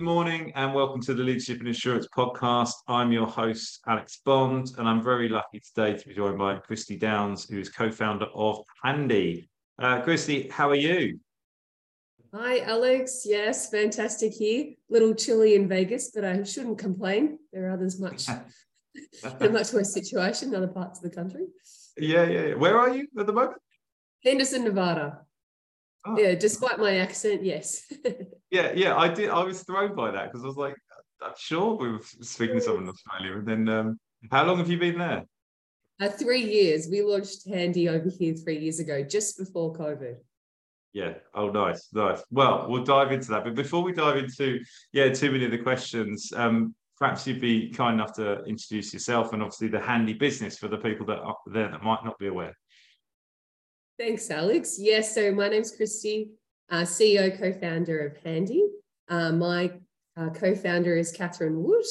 Good morning and welcome to the Leadership In Insurance Podcast. I'm your host, Alex Bond, and I'm very lucky today to be joined by Christie Downs, who is co founder of Handdii. Uh, Christie, how are you? Hi, Alex. Yes, fantastic here. Little chilly in Vegas, but I shouldn't complain. There are others much, a much worse situation in other parts of the country. Yeah, yeah, yeah. Where are you at the moment? Henderson, Nevada. Oh. Yeah, despite my accent, yes. yeah, yeah, I did. I was thrown by that because I was like, I'm sure we were speaking to someone in Australia. And then, um, how long have you been there? Uh, three years. We launched Handdii over here three years ago, just before COVID. Yeah. Oh, nice, nice. Well, we'll dive into that. But before we dive into, yeah, too many of the questions, um, perhaps you'd be kind enough to introduce yourself and obviously the Handdii business for the people that are there that might not be aware. Thanks, Alex. Yes, so my name's Christie, uh, CEO, co-founder of Handdii. Uh, my uh, co-founder is Catherine Wood,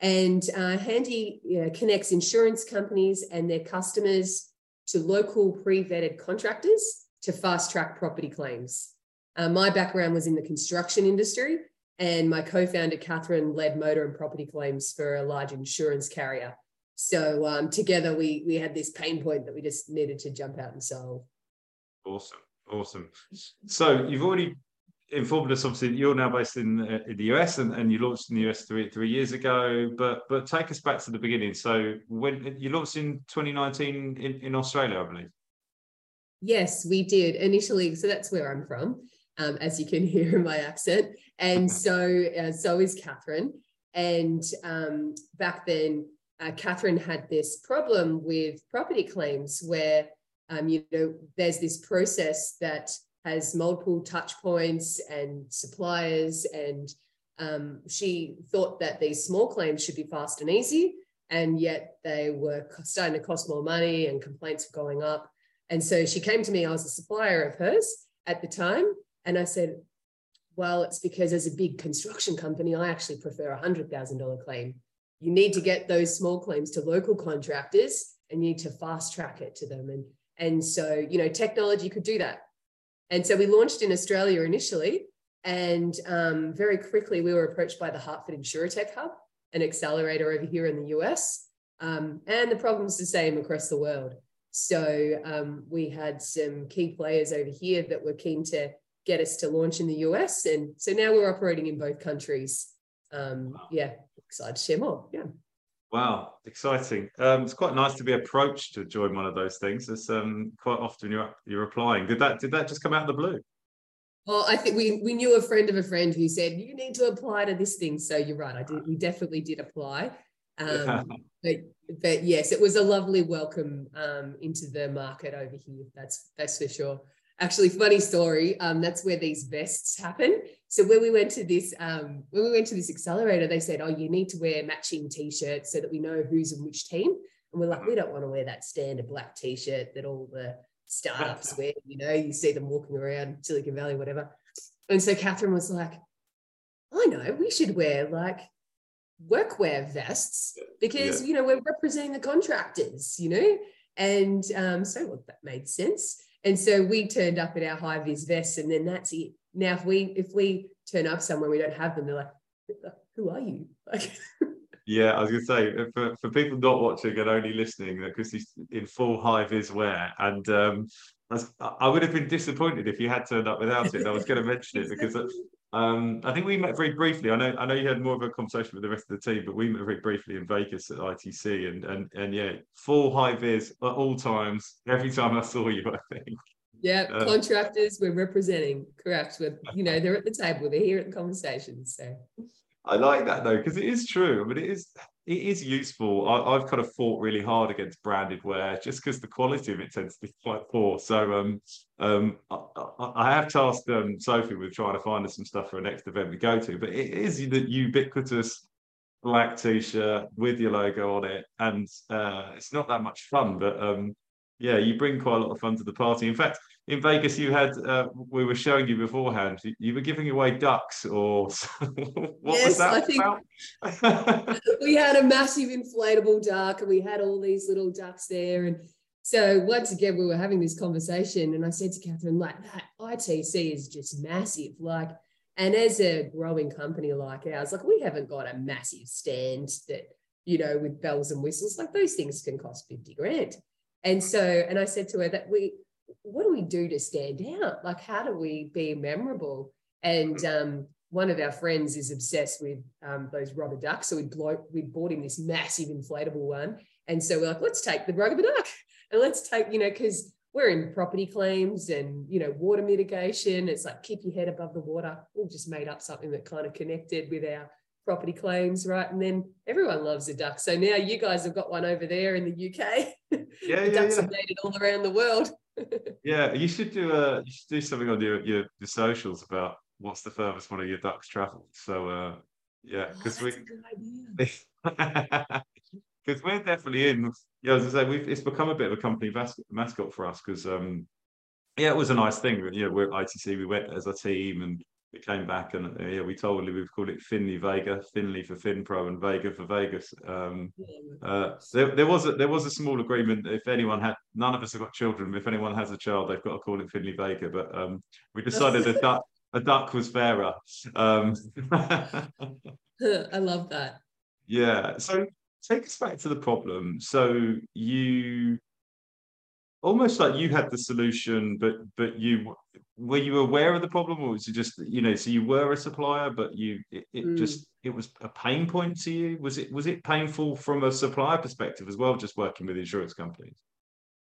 and uh, Handdii connects insurance companies and their customers to local pre-vetted contractors to fast-track property claims. Uh, my background was in the construction industry, and my co-founder Catherine led motor and property claims for a large insurance carrier. So um, together we we had this pain point that we just needed to jump out and solve. Awesome, awesome. So you've already informed us. Obviously, you're now based in, uh, in the US, and, and you launched in the US three three years ago. But but take us back to the beginning. So when you launched in 2019 in, in Australia, I believe. Yes, we did initially. So that's where I'm from, um, as you can hear in my accent. And so uh, so is Catherine. And um, back then, uh, Catherine had this problem with property claims where um, you know, there's this process that has multiple touch points and suppliers. And um, she thought that these small claims should be fast and easy. And yet they were starting to cost more money and complaints were going up. And so she came to me, I was a supplier of hers at the time. And I said, well, it's because as a big construction company, I actually prefer a $100,000 claim. You need to get those small claims to local contractors and you need to fast track it to them. And and so, you know, technology could do that. And so we launched in Australia initially. And um, very quickly, we were approached by the Hartford InsurTech Hub, an accelerator over here in the US. Um, and the problem's the same across the world. So um, we had some key players over here that were keen to get us to launch in the US. And so now we're operating in both countries. Um, yeah, excited to share more. Yeah. Wow, exciting! Um, it's quite nice to be approached to join one of those things. It's um, quite often you're you're applying. Did that did that just come out of the blue? Well, I think we we knew a friend of a friend who said you need to apply to this thing. So you're right. I did. We definitely did apply. Um, but but yes, it was a lovely welcome um, into the market over here. That's that's for sure. Actually, funny story. Um, that's where these vests happen. So when we went to this, um, when we went to this accelerator, they said, "Oh, you need to wear matching t-shirts so that we know who's in which team." And we're like, "We don't want to wear that standard black t-shirt that all the startups wear. You know, you see them walking around Silicon Valley, whatever." And so Catherine was like, "I know. We should wear like workwear vests because yeah. you know we're representing the contractors. You know." And um, so well, that made sense. And so we turned up in our high vis vests, and then that's it. Now, if we if we turn up somewhere we don't have them, they're like, "Who are you?" Like. Yeah, I was to say for, for people not watching and only listening, that Christie's in full high vis wear, and um, I would have been disappointed if you had turned up without it. I was going to mention it because um, I think we met very briefly. I know I know you had more of a conversation with the rest of the team, but we met very briefly in Vegas at ITC, and and and yeah, full high vis at all times. Every time I saw you, I think. Yeah, uh, contractors we're representing. Correct. We're you know they're at the table. They're here at the conversation. So. I like that though because it is true. I mean, it is it is useful. I, have kind of fought really hard against branded wear just because the quality of it tends to be quite poor. So um, um, I, I, have tasked um, Sophie with trying to find us some stuff for a next event we go to. But it is the ubiquitous black t-shirt with your logo on it, and uh, it's not that much fun. But um, yeah, you bring quite a lot of fun to the party. In fact, in Vegas, you had uh, we were showing you beforehand. You were giving away ducks, or what yes, was that I think we had a massive inflatable duck, and we had all these little ducks there. And so once again, we were having this conversation, and I said to Catherine, like that ITC is just massive. Like And as a growing company like ours, like we haven't got a massive stand that, you know, with bells and whistles, like those things can cost 50 grand. And so, and I said to her that we, what do we do to stand out? Like, how do we be memorable? And um, one of our friends is obsessed with um, those rubber ducks. So we, blow, we bought him this massive inflatable one. And so we're like, let's take the rubber duck and let's take, you know, because we're in property claims and, you know, water mitigation. It's like keep your head above the water. We just made up something that kind of connected with our property claims, right? And then everyone loves a duck. So now you guys have got one over there in the UK. Yeah, the yeah, ducks yeah. are dated all around the world. Yeah, you should do a you should do something on your your, your socials about what's the furthest one of your ducks traveled. So uh yeah, Oh, because that's we a good idea. because we're definitely in. Yeah, as I say, we've it's become a bit of a company mas- mascot for us because um yeah, it was a nice thing. You know, we're at ITC, we went as a team and we came back and uh, yeah, we told we've called it Finley Vega, Finley for FinPro and Vega for Vegas. Um, uh, there, there was a there was a small agreement. If anyone had, none of us have got children. If anyone has a child, they've got to call it Finley Vega. But um, we decided a duck a duck was fairer. Um, I love that. yeah. So take us back to the problem. So you almost like you had the solution, but but you were you aware of the problem, or was it just you know? So you were a supplier, but you it, it Mm. just it was a pain point to you. Was it was it painful from a supplier perspective as well, just working with insurance companies?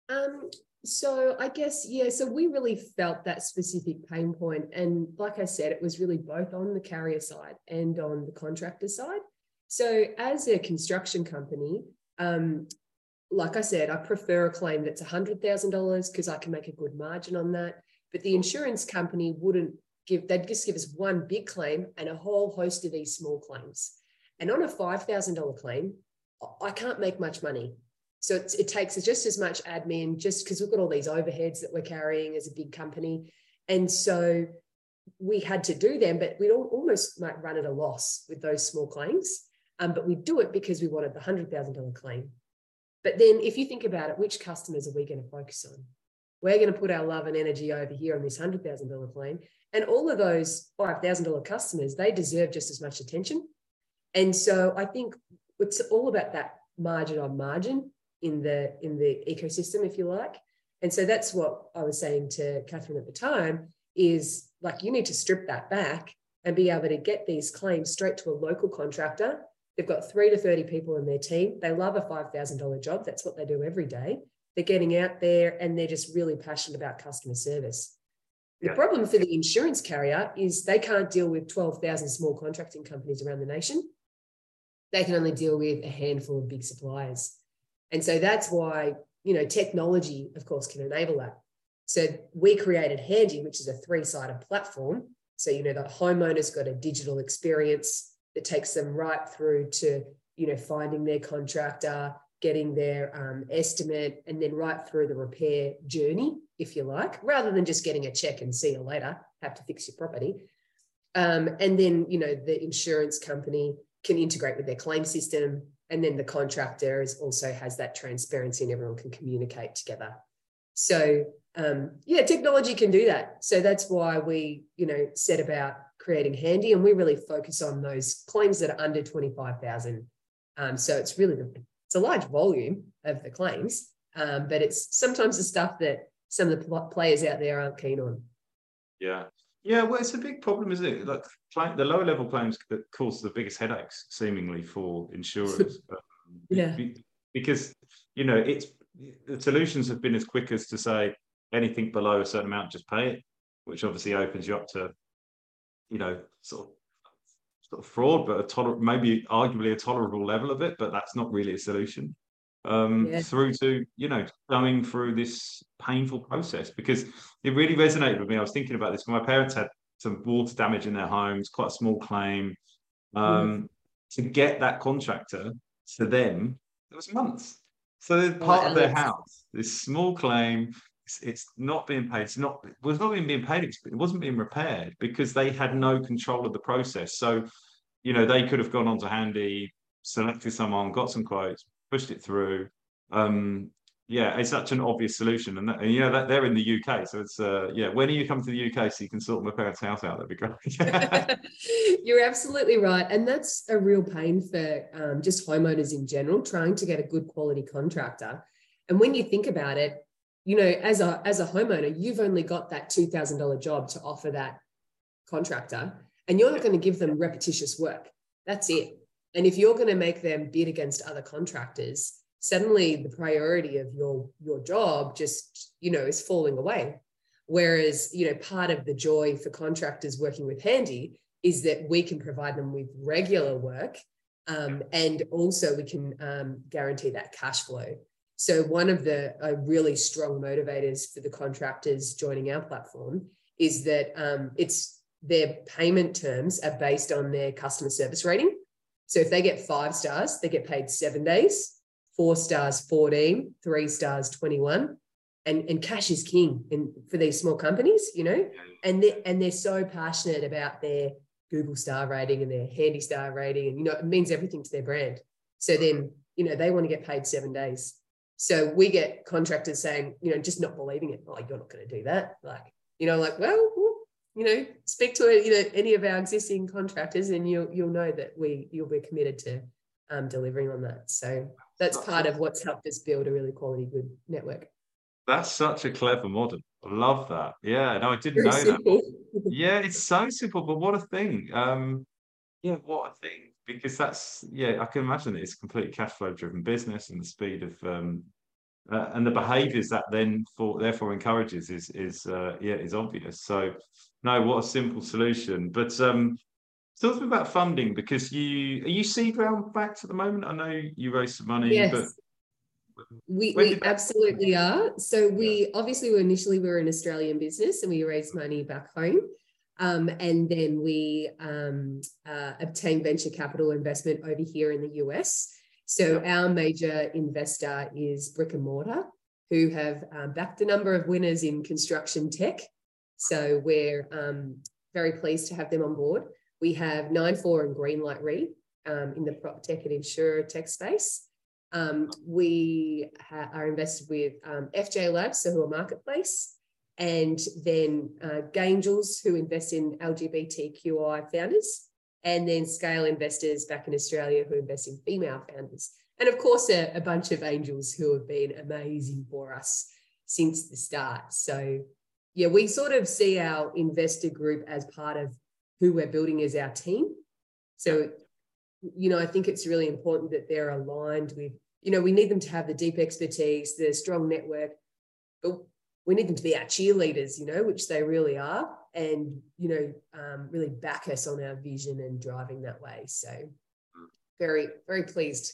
Um, so I guess, yeah, so we really felt that specific pain. And like I said, it was really both on the carrier side and on the contractor side. So as a construction company, um, like I said, I prefer a claim that's $100,000 because I can make a good margin on that. But the insurance company wouldn't give, they'd just give us one big claim and a whole host of these small claims. And on a $5,000 claim, I can't make much money. So it takes just as much admin, just because we've got all these overheads that we're carrying as a big company. And so we had to do them, but we'd almost might run at a loss with those small claims. Um, but we do it because we wanted the $100,000 claim. But then if you think about it, which customers are we going to focus on? We're going to put our love and energy over here on this $100,000 claim. And all of those $5,000 customers, they deserve just as much attention. And so I think it's all about that margin on margin in the in the ecosystem, if you like. And so that's what I was saying to Catherine at the time is like you need to strip that back and be able to get these claims straight to a local contractor. They've got three to 30 people in their team. They love a $5,000 job. That's what they do every day. They're getting out there and they're just really passionate about customer service. The Yeah. problem for the insurance carrier is they can't deal with 12,000 small contracting companies around the nation. They can only deal with a handful of big suppliers. And so that's why, you know, technology, of course, can enable that. So we created Handdii, which is a three sided platform. So, you know, the homeowner's got a digital experience that takes them right through to, you know, finding their contractor, getting their um, estimate, and then right through the repair journey, if you like, rather than just getting a check and see you later, have to fix your property. Um, and then, you know, the insurance company can integrate with their claim system. And then the contractor is also has that transparency and everyone can communicate together. So um, yeah, technology can do that. So that's why we, you know, set about creating Handdii, and we really focus on those claims that are under twenty five thousand. Um, so it's really the, it's a large volume of the claims, um, but it's sometimes the stuff that some of the pl- players out there aren't keen on. Yeah. Yeah, well, it's a big problem, isn't it? Like the lower level claims that cause the biggest headaches, seemingly for insurers. Um, Yeah. because you know, it's the solutions have been as quick as to say anything below a certain amount, just pay it, which obviously opens you up to, you know, sort sort of fraud, but a toler- maybe arguably a tolerable level of it, but that's not really a solution. Um, Yeah. through to you know going through this painful process because it really resonated with me. I was thinking about this. My parents had some water damage in their homes, quite a small claim. Um, To get that contractor to them, it was months. So they're part of their house, this small claim, it's, it's not being paid. It's not. It was not even being paid. It wasn't being repaired because they had no control of the process. So, you know, they could have gone on to Handdii, selected someone, got some quotes, pushed it through. Um, yeah, it's such an obvious solution, and, that, and you know that they're in the UK, so it's uh, yeah. When are you come to the UK so you can sort my parents' house out? That'd be great. You're absolutely right, and that's a real pain for um, just homeowners in general, trying to get a good quality contractor. And when you think about it, you know, as a as a homeowner, you've only got that two thousand dollar job to offer that contractor, and you're not going to give them repetitious work. That's it. And if you're going to make them bid against other contractors, suddenly the priority of your your job just you know is falling away whereas you know part of the joy for contractors working with Handdii is that we can provide them with regular work um, and also we can um, guarantee that cash flow so one of the uh, really strong motivators for the contractors joining our platform is that um, it's their payment terms are based on their customer service rating. So if they get five stars they get paid seven days four stars 14 three stars 21 and and cash is king in, for these small companies you know? And they and they're so passionate about their google star rating and their Handdii star rating and you know it means everything to their brand. So then you know they want to get paid seven days so we get contractors saying you know just not believing it oh you're not going to do that like you know like well you know speak to you know any of our existing contractors and you'll you'll know that we you'll be committed to um, delivering on that so that's part of what's helped us build a really quality good network. That's such a clever model. I love that. Yeah, no, I didn't Very know simple. that. yeah, it's so simple, but what a thing. Um, yeah, what a thing. Because that's yeah, I can imagine it's a completely cash flow driven business and the speed of um, uh, and the behaviours that then for therefore encourages is is uh, yeah is obvious. So no, what a simple solution. But um, Talk to me about funding because you are you seed round backed at the moment. I know you raised some money, yes. but we, we absolutely are. So we yeah. obviously were initially we were an Australian business and we raised money back home. Um, and then we um, uh, obtained venture capital investment over here in the US. So our major investor is Brick and Mortar, who have um, backed a number of winners in construction tech. So we're um, very pleased to have them on board. We have 9.4 and Greenlight Re um, in the prop tech and insurer tech space. Um, we ha- are invested with um, FJ Labs, so who are marketplace, and then uh, Gaingels, who invest in LGBTQI founders, and then Scale Investors back in Australia, who invest in female founders. And of course, a, a bunch of angels who have been amazing for us since the start. So, yeah, we sort of see our investor group as part of who we're building as our team. So, you know, I think it's really important that they're aligned with, you know, we need them to have the deep expertise, the strong network, but we need them to be our cheerleaders, you know, which they really are, and, you know, um, really back us on our vision and driving that way. So, very, very pleased.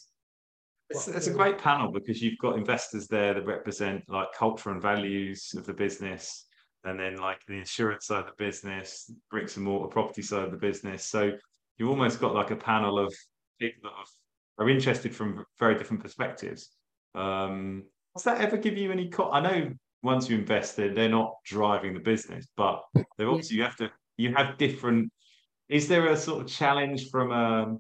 It's, it's a great panel because you've got investors there that represent like culture and values of the business and then like the insurance side of the business, bricks and mortar property side of the business. So you've almost got like a panel of people that are interested from very different perspectives. Um, does that ever give you any? Co- I know once you invest, they're, they're not driving the business, but they obviously you have to you have different. Is there a sort of challenge from um,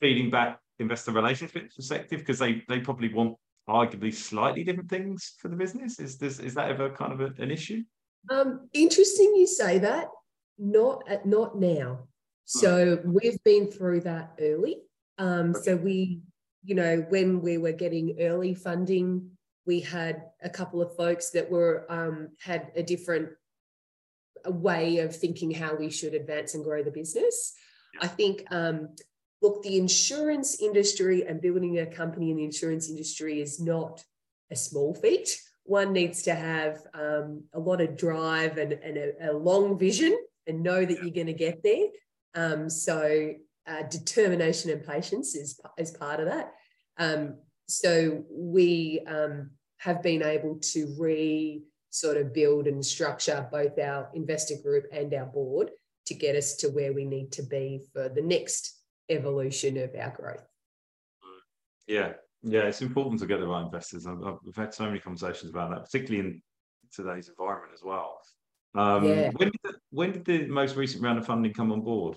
feeding back investor relationship perspective because they they probably want arguably slightly different things for the business? Is this is that ever kind of a, an issue? Um, interesting you say that. Not at not now. So hmm. we've been through that early. Um, so we, you know, when we were getting early funding, we had a couple of folks that were um, had a different way of thinking how we should advance and grow the business. I think, um, look, the insurance industry and building a company in the insurance industry is not a small feat one needs to have um, a lot of drive and, and a, a, long vision and know that you're going to get there. Um, so uh, determination and patience is, is part of that. Um, so we um, have been able to re sort of build and structure both our investor group and our board to get us to where we need to be for the next evolution of our growth. Yeah, yeah, it's important to get the right investors. I've, I've, we've had so many conversations about that, particularly in today's environment as well. Um, yeah. when, did the, when did the most recent round of funding come on board?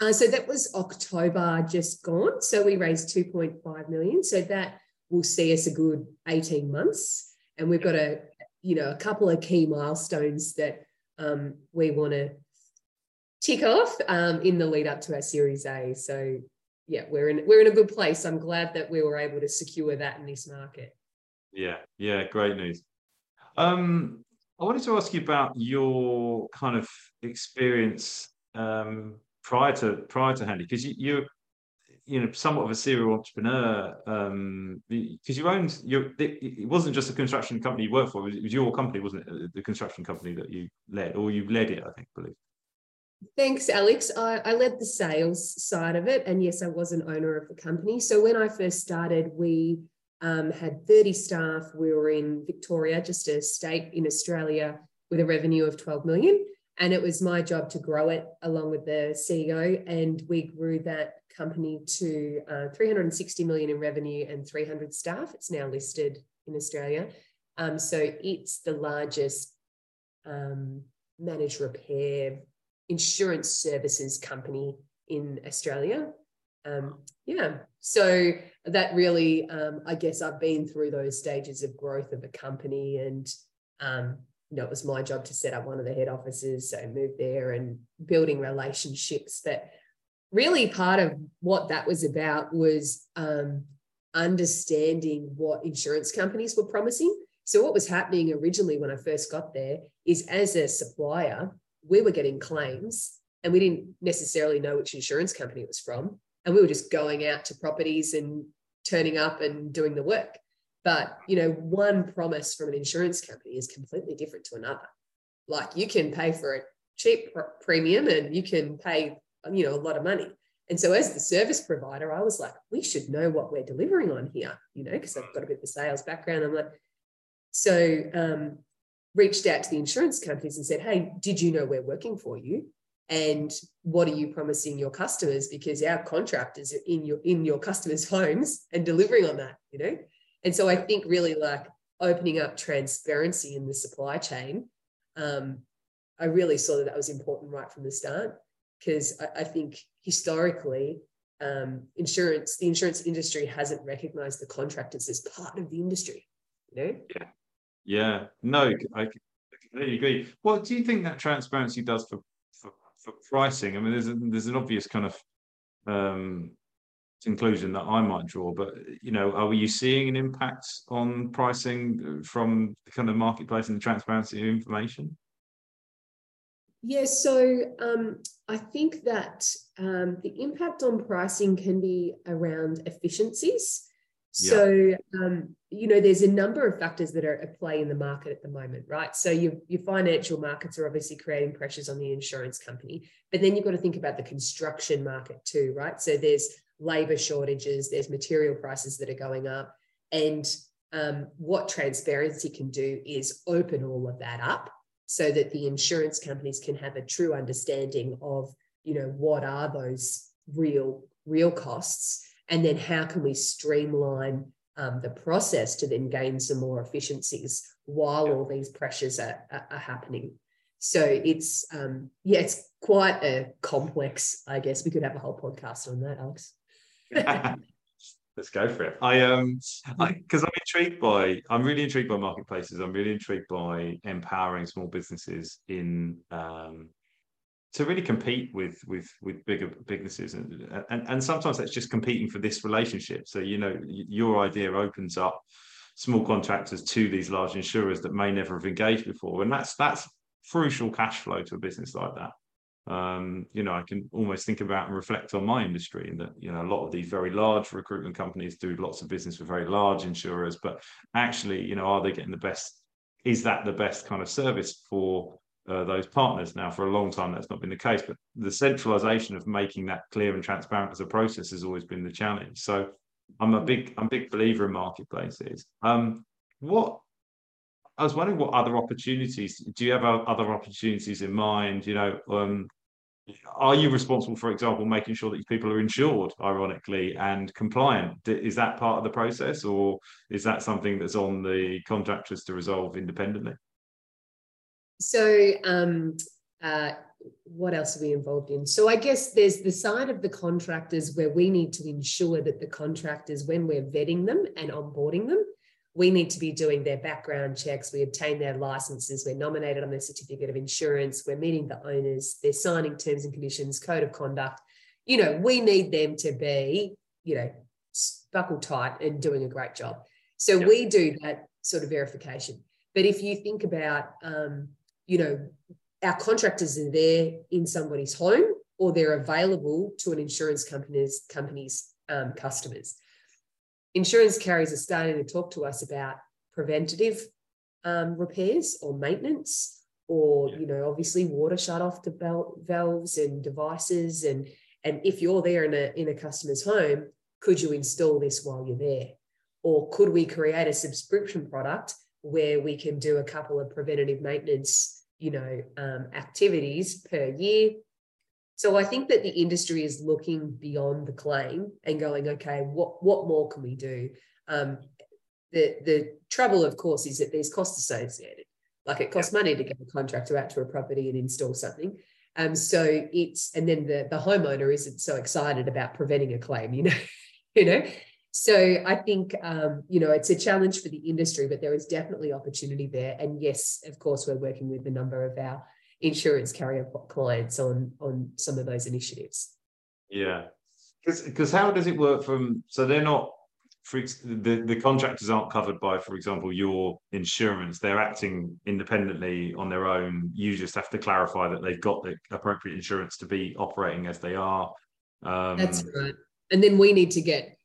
Uh, so that was October just gone. So we raised 2.5 million. So that will see us a good 18 months. And we've got a, you know, a couple of key milestones that um, we want to tick off um, in the lead up to our Series A. So yeah, we're in we're in a good place. I'm glad that we were able to secure that in this market. Yeah, yeah, great news. Um, I wanted to ask you about your kind of experience um, prior to prior to Handdii, because you, you're you know somewhat of a serial entrepreneur um because you owned your it, wasn't just a construction company you worked for it was your company wasn't it the construction company that you led or you led it i think believe Thanks, Alex. I, I, led the sales side of it. And yes, I was an owner of the company. So when I first started, we um, had 30 staff. We were in Victoria, just a state in Australia with a revenue of 12 million. And it was my job to grow it along with the CEO. And we grew that company to uh, 360 million in revenue and 300 staff. It's now listed in Australia. Um, so it's the largest um, managed repair insurance services company in Australia. Um, yeah, so that really, um, I guess, I've been through those stages of growth of a company, and um, you know, it was my job to set up one of the head offices, so moved there and building relationships. But really, part of what that was about was um, understanding what insurance companies were promising. So, what was happening originally when I first got there is, as a supplier, we were getting claims and we didn't necessarily know which insurance company it was from. And we were just going out to properties and turning up and doing the work. But, you know, one promise from an insurance company is completely different to another. Like you can pay for a cheap premium and you can pay, you know, a lot of money. And so as the service provider, I was like, we should know what we're delivering on here, you know, because I've got a bit of a sales background. I'm like, so um, reached out to the insurance companies and said, Hey, did you know we're working for you? And what are you promising your customers? Because our contractors are in your in your customers' homes and delivering on that, you know? And so I think really like opening up transparency in the supply chain. Um, I really saw that that was important right from the start because I, I, think historically um, insurance, the insurance industry hasn't recognized the contractors as part of the industry. You know? Yeah. Yeah, no, I completely agree. What do you think that transparency does for for, for pricing? I mean, there's a, there's an obvious kind of um, conclusion that I might draw, but you know, are you seeing an impact on pricing from the kind of marketplace and the transparency of information? Yes, yeah, so um, I think that um, the impact on pricing can be around efficiencies. So, um, you know, there's a number of factors that are at play in the market at the moment, right? So, your, your financial markets are obviously creating pressures on the insurance company, but then you've got to think about the construction market too, right? So, there's labor shortages, there's material prices that are going up. And um, what transparency can do is open all of that up so that the insurance companies can have a true understanding of, you know, what are those real, real costs and then how can we streamline um, the process to then gain some more efficiencies while all these pressures are, are, are happening so it's um, yeah it's quite a complex i guess we could have a whole podcast on that alex let's go for it. I um because i'm intrigued by i'm really intrigued by marketplaces. I'm really intrigued by empowering small businesses in um to really compete with with with bigger businesses. And, and and sometimes that's just competing for this relationship. So you know your idea opens up small contractors to these large insurers that may never have engaged before. And that's that's crucial cash flow to a business like that um, you know i can almost think about and reflect on my industry and that you know a lot of these very large recruitment companies do lots of business with very large insurers but actually you know are they getting the best is that the best kind of service for uh, those partners. Now, for a long time, that's not been the case, but the centralization of making that clear and transparent as a process has always been the challenge. So, I'm a big, I'm a big believer in marketplaces. Um, what I was wondering, what other opportunities do you have? Other opportunities in mind? You know, um, are you responsible, for example, making sure that people are insured, ironically, and compliant? Is that part of the process, or is that something that's on the contractors to resolve independently? So um, uh, what else are we involved in? So I guess there's the side of the contractors where we need to ensure that the contractors, when we're vetting them and onboarding them, we need to be doing their background checks. We obtain their licenses. We're nominated on their certificate of insurance. We're meeting the owners. They're signing terms and conditions, code of conduct. You know, we need them to be, you know, buckle tight and doing a great job. So yep. we do that sort of verification. But if you think about, um, you know, our contractors are there in somebody's home or they're available to an insurance company's company's um, customers. Insurance carriers are starting to talk to us about preventative um, repairs or maintenance, or you know, obviously water shut off valves and devices, and and if you're there in a in a customer's home, could you install this while you're there, or could we create a subscription product where we can do a couple of preventative maintenance you know um, activities per year so i think that the industry is looking beyond the claim and going okay what what more can we do? Um, the the trouble of course is that there's costs associated. Like it costs money to get a contractor out to a property and install something. Um, so it's and then the the homeowner isn't so excited about preventing a claim you know you know? So I think um, you know it's a challenge for the industry, but there is definitely opportunity there. And yes, of course, we're working with a number of our insurance carrier clients on on some of those initiatives. Yeah, because how does it work from? So they're not. For, the, the contractors aren't covered by, for example, your insurance. They're acting independently on their own. You just have to clarify that they've got the appropriate insurance to be operating as they are. Um, That's right. And then we need to get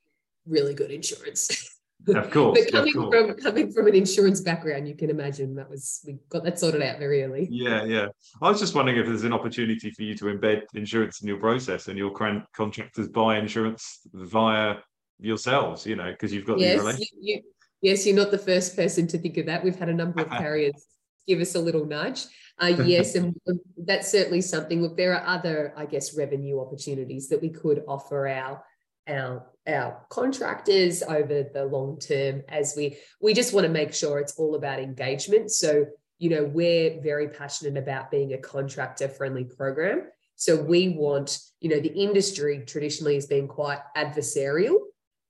really good insurance. Of course. but coming course. from coming from an insurance background, you can imagine that was we got that sorted out very early. Yeah, yeah. I was just wondering if there's an opportunity for you to embed insurance in your process and your contractors buy insurance via yourselves, you know, because you've got yes, the you, you, yes, you're not the first person to think of that. We've had a number of carriers give us a little nudge. Uh, yes, and that's certainly something. Look, there are other, I guess, revenue opportunities that we could offer our our our contractors over the long term as we we just want to make sure it's all about engagement. So you know we're very passionate about being a contractor friendly program. So we want you know the industry traditionally has been quite adversarial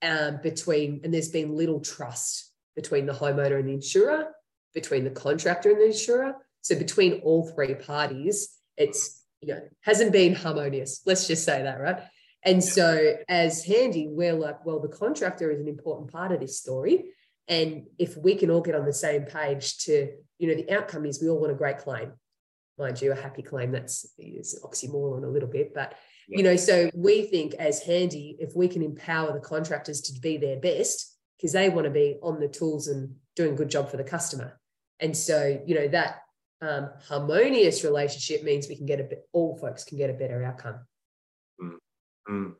um, between and there's been little trust between the homeowner and the insurer between the contractor and the insurer. So between all three parties it's you know hasn't been harmonious. Let's just say that right and so, as Handdii, we're like, well, the contractor is an important part of this story. And if we can all get on the same page to, you know, the outcome is we all want a great claim. Mind you, a happy claim, that's is oxymoron a little bit. But, yeah. you know, so we think as Handdii, if we can empower the contractors to be their best, because they want to be on the tools and doing a good job for the customer. And so, you know, that um, harmonious relationship means we can get a bit, all folks can get a better outcome. Mm.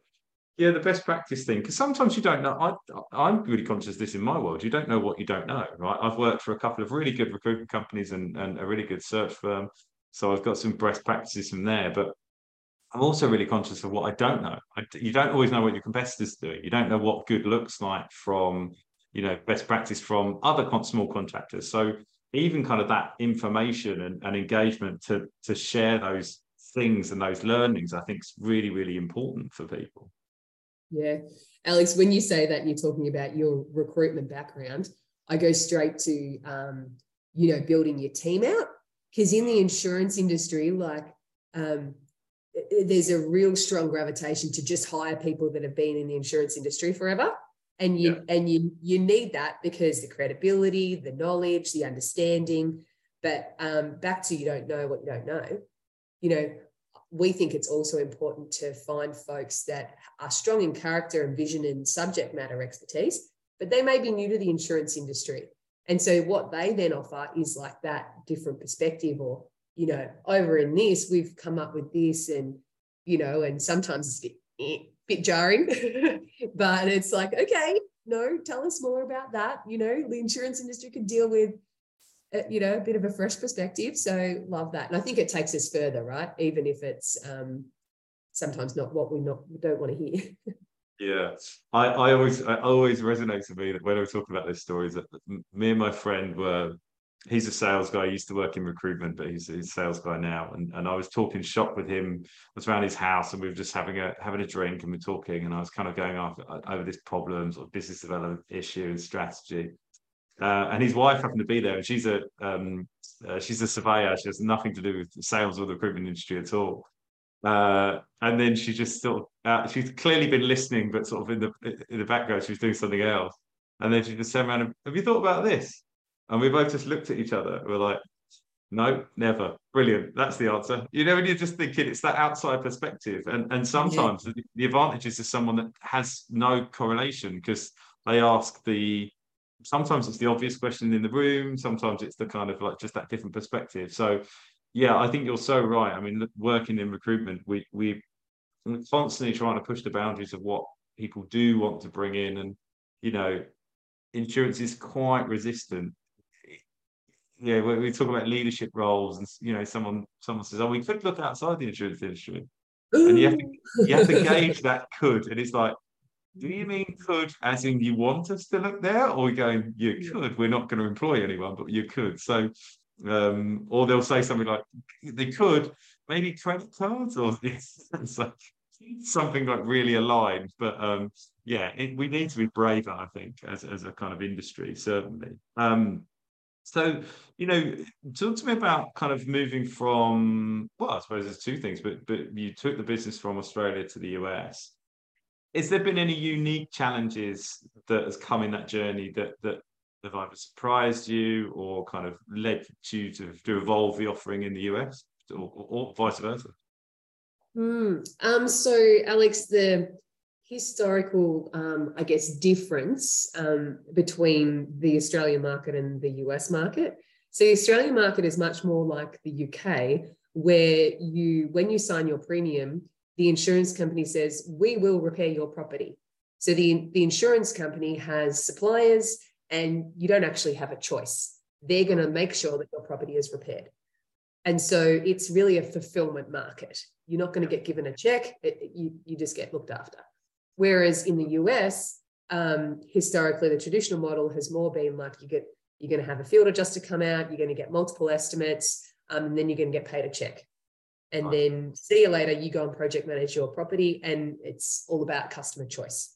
Yeah, the best practice thing, because sometimes you don't know. I, I'm really conscious this in my world. You don't know what you don't know, right? I've worked for a couple of really good recruitment companies and, and a really good search firm. So I've got some best practices from there. But I'm also really conscious of what I don't know. I, you don't always know what your competitors do. You don't know what good looks like from, you know, best practice from other small contractors. So even kind of that information and, and engagement to to share those things and those learnings, I think is really, really important for people. Yeah. Alex, when you say that you're talking about your recruitment background, I go straight to, um, you know, building your team out. Because in the insurance industry, like, um, there's a real strong gravitation to just hire people that have been in the insurance industry forever and you yeah. and you you need that because the credibility the knowledge the understanding but um, back to you don't know what you don't know you know, we think it's also important to find folks that are strong in character and vision and subject matter expertise, but they may be new to the insurance industry. And so what they then offer is like that different perspective, or, you know, over in this, we've come up with this, and, you know, and sometimes it's a bit, eh, bit jarring, but it's like, okay, no, tell us more about that. You know, the insurance industry could deal with you know, a bit of a fresh perspective. So love that. And I think it takes us further, right? Even if it's um, sometimes not what we not we don't want to hear. yeah, I, I always I always resonates with me that when I was talking about those stories that me and my friend were he's a sales guy. He used to work in recruitment, but he's, a sales guy now. And, and I was talking shop with him. I was around his house, and we were just having a having a drink, and we're talking. And I was kind of going over this problem, sort of business development issue and strategy. Uh, and his wife happened to be there, and she's a um, uh, she's a surveyor. She has nothing to do with sales or the recruitment industry at all. Uh, and then she just sort of uh, she's clearly been listening, but sort of in the in the background, she was doing something else. And then she just turned around and, have you thought about this? And we both just looked at each other. We're like, no, never. Brilliant. That's the answer. You know, when you're just thinking it's that outside perspective. And and sometimes yeah. the, the advantages of someone that has no correlation because they ask the sometimes it's the obvious question in the room, sometimes it's the kind of like just that different perspective. So yeah, I think you're so right. I mean, working in recruitment, we we're constantly trying to push the boundaries of what people do want to bring in and you know insurance is quite resistant yeah, we, we talk about leadership roles, and you know, someone someone says, "Oh, we could look outside the insurance industry," Ooh. and you have to you have to gauge that could, and it's like, do you mean could as in you want us to look there, or going you could? We're not going to employ anyone, but you could. So, um, or they'll say something like, "They could maybe credit cards," or like something like really aligned. But um, yeah, it, we need to be braver, I think, as as a kind of industry, certainly. Um, so, you know, talk to me about kind of moving from, well, I suppose there's two things, but but you took the business from Australia to the US. Has there been any unique challenges that has come in that journey that that have either surprised you or kind of led you to, to evolve the offering in the US or, or, or vice versa? Mm, um, so Alex, the historical, um, I guess, difference um, between the Australian market and the US market. So the Australian market is much more like the UK, where you, when you sign your premium, the insurance company says, we will repair your property. So the, the insurance company has suppliers and you don't actually have a choice. They're going to make sure that your property is repaired. And so it's really a fulfillment market. You're not going to get given a check, it, you, you just get looked after. Whereas in the US, um, historically, the traditional model has more been like you get you're going to have a field adjuster come out, you're going to get multiple estimates, um, and then you're going to get paid a check. And right. then see you later, you go and project manage your property, and it's all about customer choice.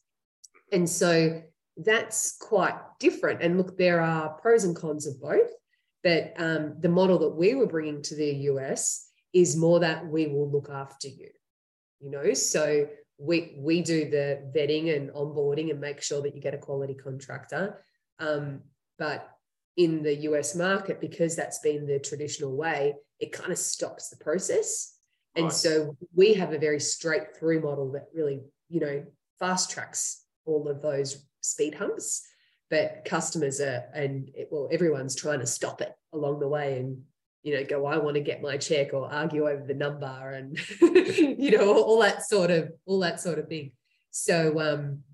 And so that's quite different. And look, there are pros and cons of both. But um, the model that we were bringing to the US is more that we will look after you. You know, so we we do the vetting and onboarding and make sure that you get a quality contractor. Um, but in the US market, because that's been the traditional way, it kind of stops the process. Right. And so we have a very straight through model that really, you know, fast tracks all of those speed humps. But customers are, and it, well, everyone's trying to stop it along the way and you know, go, I want to get my check or argue over the number and, you know, all, that sort of, all that sort of thing. So um,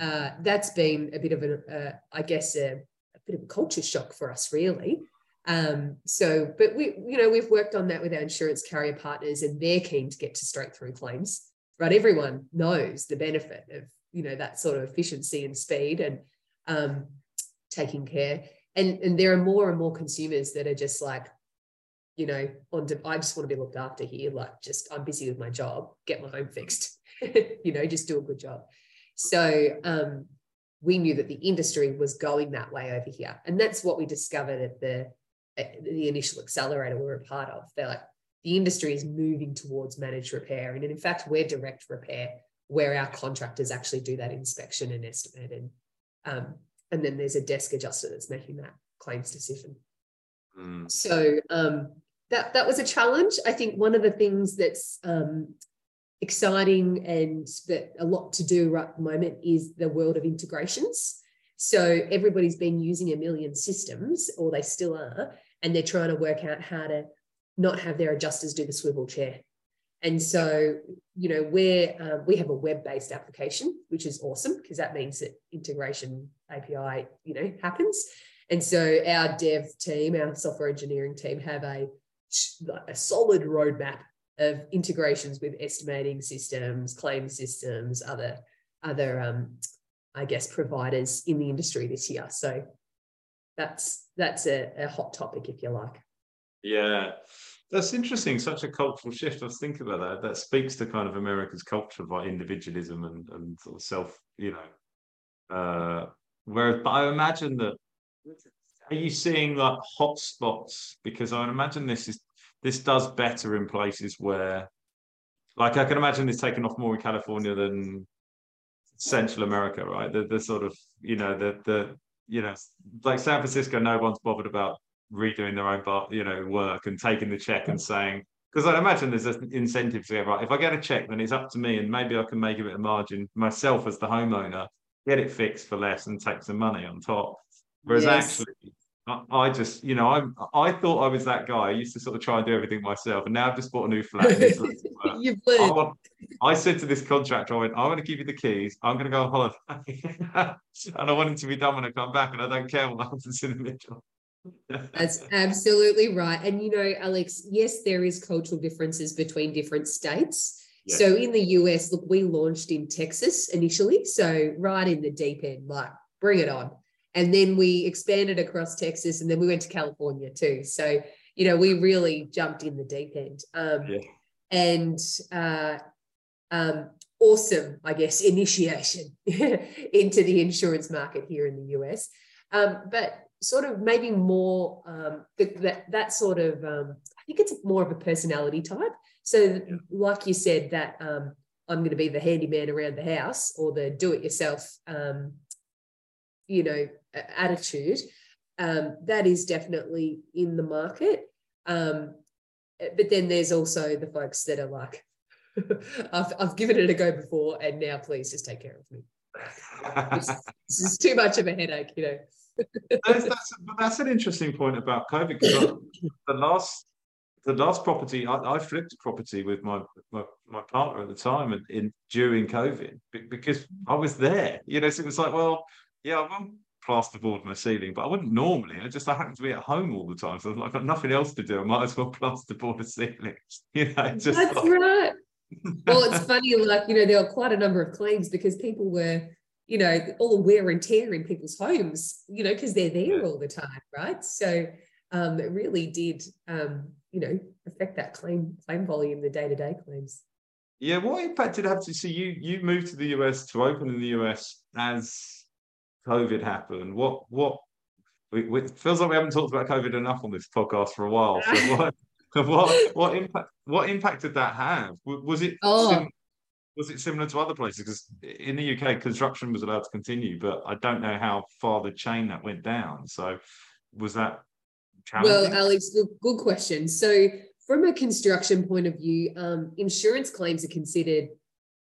uh, that's been a bit of a, uh, I guess, a, bit of a culture shock for us, really. Um, so, but we, you know, we've worked on that with our insurance carrier partners and they're keen to get to straight through claims, right? Everyone knows the benefit of, you know, that sort of efficiency and speed and um, taking care. And, and there are more and more consumers that are just like, you know, on to, I just want to be looked after here. Like, just I'm busy with my job, get my home fixed, you know, just do a good job. So um, we knew that the industry was going that way over here, and that's what we discovered at the at the initial accelerator we were a part of. They're like the industry is moving towards managed repair, and in fact, we're direct repair, where our contractors actually do that inspection and estimate, and um, and then there's a desk adjuster that's making that claims decision. Mm. So um, that that was a challenge. I think one of the things that's um, exciting and that a lot to do right at the moment is the world of integrations. So everybody's been using a million systems, or they still are, and they're trying to work out how to not have their adjusters do the swivel chair. And so, you know, we're uh, we have a web-based application, which is awesome because that means that integration API, you know, happens. And so our dev team, our software engineering team, have a a solid roadmap of integrations with estimating systems, claim systems, other other um, I guess providers in the industry this year. So that's that's a, a hot topic, if you like. Yeah, that's interesting. Such a cultural shift. I was thinking about that. That speaks to kind of America's culture of individualism and, and sort of self, you know. Uh, whereas, but I imagine that. Are you seeing like hotspots? Because I would imagine this is this does better in places where, like, I can imagine this taking off more in California than Central America, right? The the sort of you know the the you know like San Francisco, no one's bothered about redoing their own bar, you know, work and taking the check and saying, because I imagine there's an incentive to say, right, if I get a check, then it's up to me and maybe I can make a bit of margin myself as the homeowner, get it fixed for less and take some money on top. Whereas yes. actually, I, just, you know, I'm, I thought I was that guy. I used to sort of try and do everything myself. And now I've just bought a new flat. You've I, want, I said to this contractor, I went, I want to give you the keys. I'm going to go on holiday. and I want it to be done when I come back. And I don't care what happens in the middle. That's absolutely right. And you know, Alex, yes, there is cultural differences between different states. Yes. So in the US, look, we launched in Texas initially. So right in the deep end, like bring it on. And then we expanded across Texas and then we went to California too. So, you know, we really jumped in the deep end. Um, yeah. And uh, um, awesome, I guess, initiation into the insurance market here in the US. Um, but sort of maybe more um, that that sort of um, I think it's more of a personality type. So, like you said, that um, I'm going to be the handyman around the house or the do-it-yourself, um, you know, attitude. Um, that is definitely in the market. Um, but then there's also the folks that are like, I've, I've given it a go before, and now please just take care of me. this, this is too much of a headache, you know that's, that's, that's, an interesting point about COVID because the last the last property I, I, flipped property with my, my, my partner at the time in, in, during COVID because I was there. You know, so it was like, well, yeah, I won't plasterboard my ceiling, but I wouldn't normally. I just I happen to be at home all the time, so I've got nothing else to do. I might as well plasterboard a ceiling. You know, just that's like... right. well, it's funny, like you know, there were quite a number of claims because people were you know, all the wear and tear in people's homes, you know, because they're there all the time, right? So um, it really did, um, you know, affect that claim claim volume, the day to day claims. Yeah, what impact did it have to see you? You moved to the US to open in the US as COVID happened. What what? It feels like we haven't talked about COVID enough on this podcast for a while. So what, what what impact what impact did that have? Was it oh was it similar to other places? Because in the UK, construction was allowed to continue, but I don't know how far the chain that went down. So was that challenging? Well, Alex, good, good question. So from a construction point of view, um, insurance claims are considered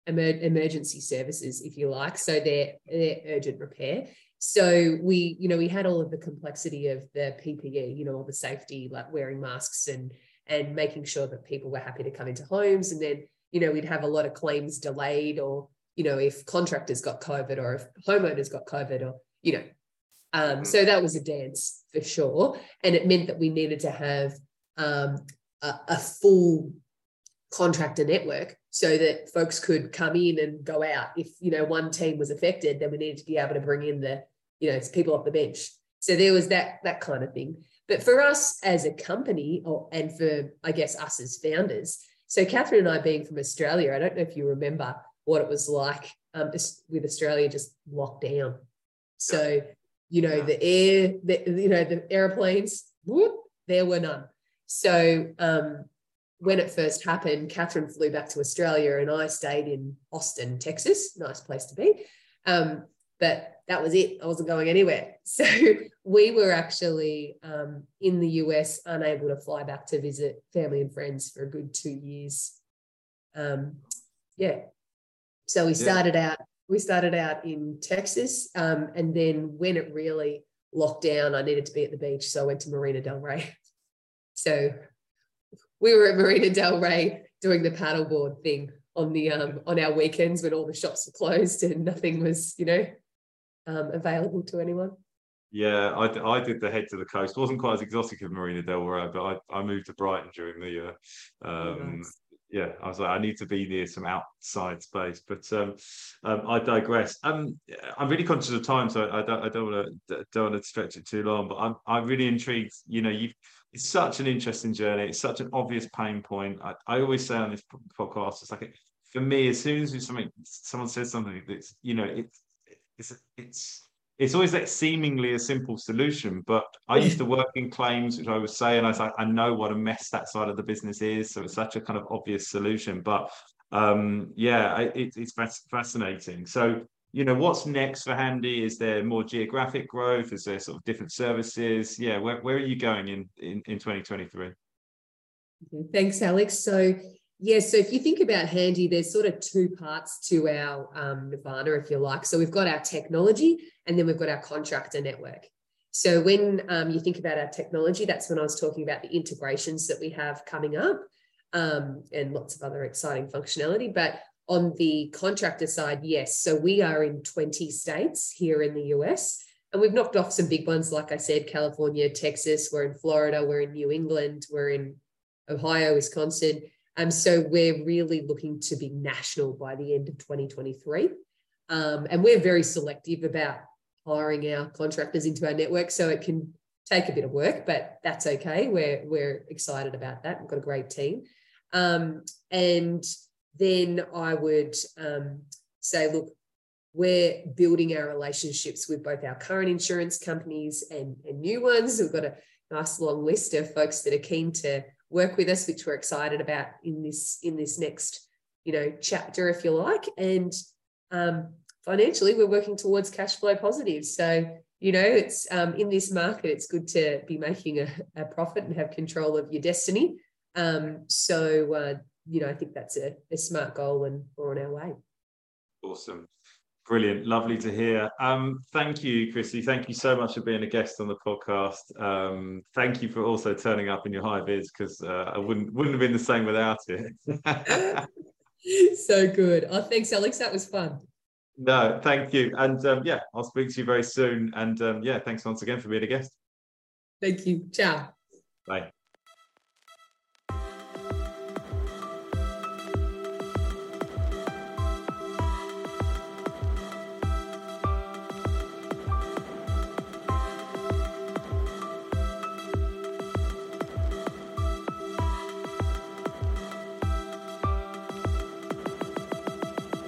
emer- emergency services, if you like. So they're, they're urgent repair. So we, you know, we had all of the complexity of the PPE, you know, all the safety, like wearing masks and and making sure that people were happy to come into homes, and then you know, we'd have a lot of claims delayed, or, you know, if contractors got COVID or if homeowners got COVID, or, you know. Um, mm-hmm. so that was a dance for sure. And it meant that we needed to have um, a, a full contractor network so that folks could come in and go out. If, you know, one team was affected, then we needed to be able to bring in the, you know, people off the bench. So there was that that kind of thing. But for us as a company, or and for I guess us as founders, so Catherine and I being from Australia, I don't know if you remember what it was like um, with Australia just locked down. So, you know, the air, the, you know, the airplanes, whoop, there were none. So um, when it first happened, Catherine flew back to Australia and I stayed in Austin, Texas. Nice place to be. Um, but that was it. I wasn't going anywhere. So we were actually um, in the US, unable to fly back to visit family and friends for a good two years. Um, yeah. So we started yeah. out. We started out in Texas, um, and then when it really locked down, I needed to be at the beach, so I went to Marina Del Rey. So we were at Marina Del Rey doing the paddleboard thing on the um, on our weekends when all the shops were closed and nothing was, you know, um, available to anyone? Yeah, I, I did the head to the coast. wasn't quite as exotic as Marina Del Rey, but I, I moved to Brighton during the year. Oh, um, nice. yeah, I was like, I need to be near some outside space, but um, um, I digress. Um, I'm really conscious of time, so I don't, I don't want to, don't want to stretch it too long. But I'm, I'm really intrigued. You know, you've, it's such an interesting journey. It's such an obvious pain point. I, I always say on this podcast, it's like for me, as soon as something, someone says something that's, you know, it's, it's, it's it's always that seemingly a simple solution. But I used to work in claims, which I was saying, I was like, I know what a mess that side of the business is. So it's such a kind of obvious solution. But um, yeah, it, it's fascinating. So, you know, what's next for Handdii? Is there more geographic growth? Is there sort of different services? Yeah, where, where are you going in, in, in 2023? Thanks, Alex. So yeah, so if you think about Handdii, there's sort of two parts to our um, Nirvana, if you like. So we've got our technology and then we've got our contractor network. So when um, you think about our technology, that's when I was talking about the integrations that we have coming up um, and lots of other exciting functionality. But on the contractor side, yes. So we are in 20 states here in the US. And we've knocked off some big ones, like I said, California, Texas, we're in Florida, we're in New England, we're in Ohio, Wisconsin. Um, so we're really looking to be national by the end of 2023. Um, and we're very selective about hiring our contractors into our network. So it can take a bit of work, but that's okay. We're, we're excited about that. We've got a great team. Um, and then I would um, say, look, we're building our relationships with both our current insurance companies and, and new ones. We've got a nice long list of folks that are keen to work with us, which we're excited about in this in this next you know chapter, if you like. And um, financially, we're working towards cash flow positive. So you know, it's um, in this market, it's good to be making a, a profit and have control of your destiny. Um, so uh, you know, I think that's a, a smart goal, and we're on our way. Awesome. Brilliant, lovely to hear. Um, thank you, Chrissy. Thank you so much for being a guest on the podcast. Um, thank you for also turning up in your high vis because uh, I wouldn't wouldn't have been the same without it. so good. Oh, thanks, Alex. That was fun. No, thank you, and um, yeah, I'll speak to you very soon. And um, yeah, thanks once again for being a guest. Thank you. Ciao. Bye.